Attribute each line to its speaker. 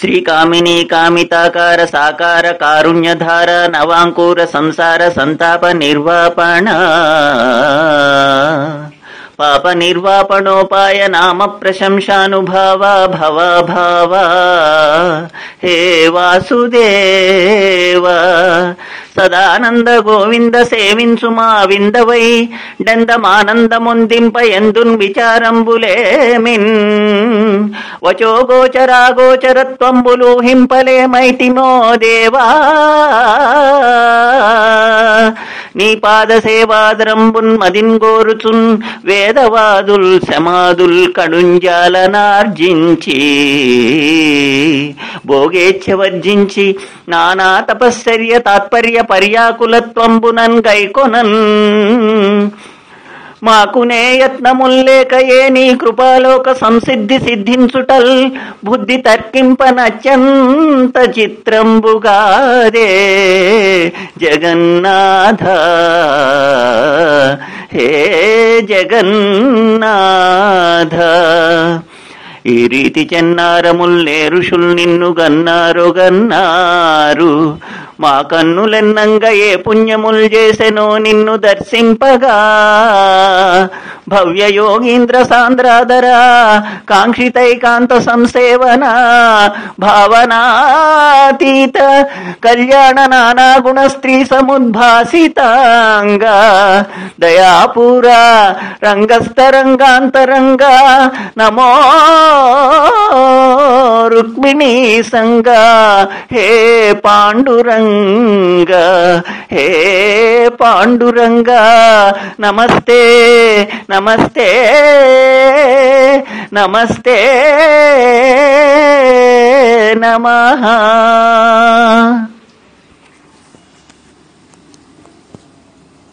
Speaker 1: श्रीकामिनी कामिताकार साकार कारुण्यधार नवाङ्कुर संसार सन्ताप निर्वापण। पाप निर्वापणोपाय नाम प्रशंसानुभावा भव भावा हे वासुदेव! సదానంద గోవింద సేవించు మా విందవై డందమానందముందింప ఎందున్ విచారంబులేమిన్. వచో గోచరా గోచరత్వంబులు హింపలేమైతిమో దేవా. నీ పాద సేవాదరంబున్ మదిన్ గోరుచున్ వేదవాదుల్ శమాదుల్ కడుంజాలనార్జించి. భోగేచ్ఛ వర్జించి నానా తపశ్చర్య తాత్పర్య పర్యాకులత్వంబునన్ గైకొనన్ మాకునే యత్నముల్లేక ఏ నీ కృపాలోక సంసిద్ధి సిద్ధించుటల్ బుద్ధి తర్కింపనత్యంత చిత్రంబుగాదే. జగన్నాథ హే జగన్నాథ. ఈ రీతి చెన్నారముల్లే ఋషుల్ నిన్ను గన్నారు గన్నారు. మా కన్నులెన్నంగ ఏ పుణ్యముల్ చేసెనో నిన్ను దర్శింపగా. భవ్య యోగీంద్ర సాంద్రాధర కాంక్షితైకాంత సంసేవన భావనాతీత కళ్యాణ నానా గుణ స్త్రీ సముద్భాసితాంగ. దయాపూర రంగస్థరంగాంతరంగ నమో రుక్మిణీ సంగ హే పాండురంగ హే పాండురంగ నమస్తే నమస్తే నమస్తే నమః.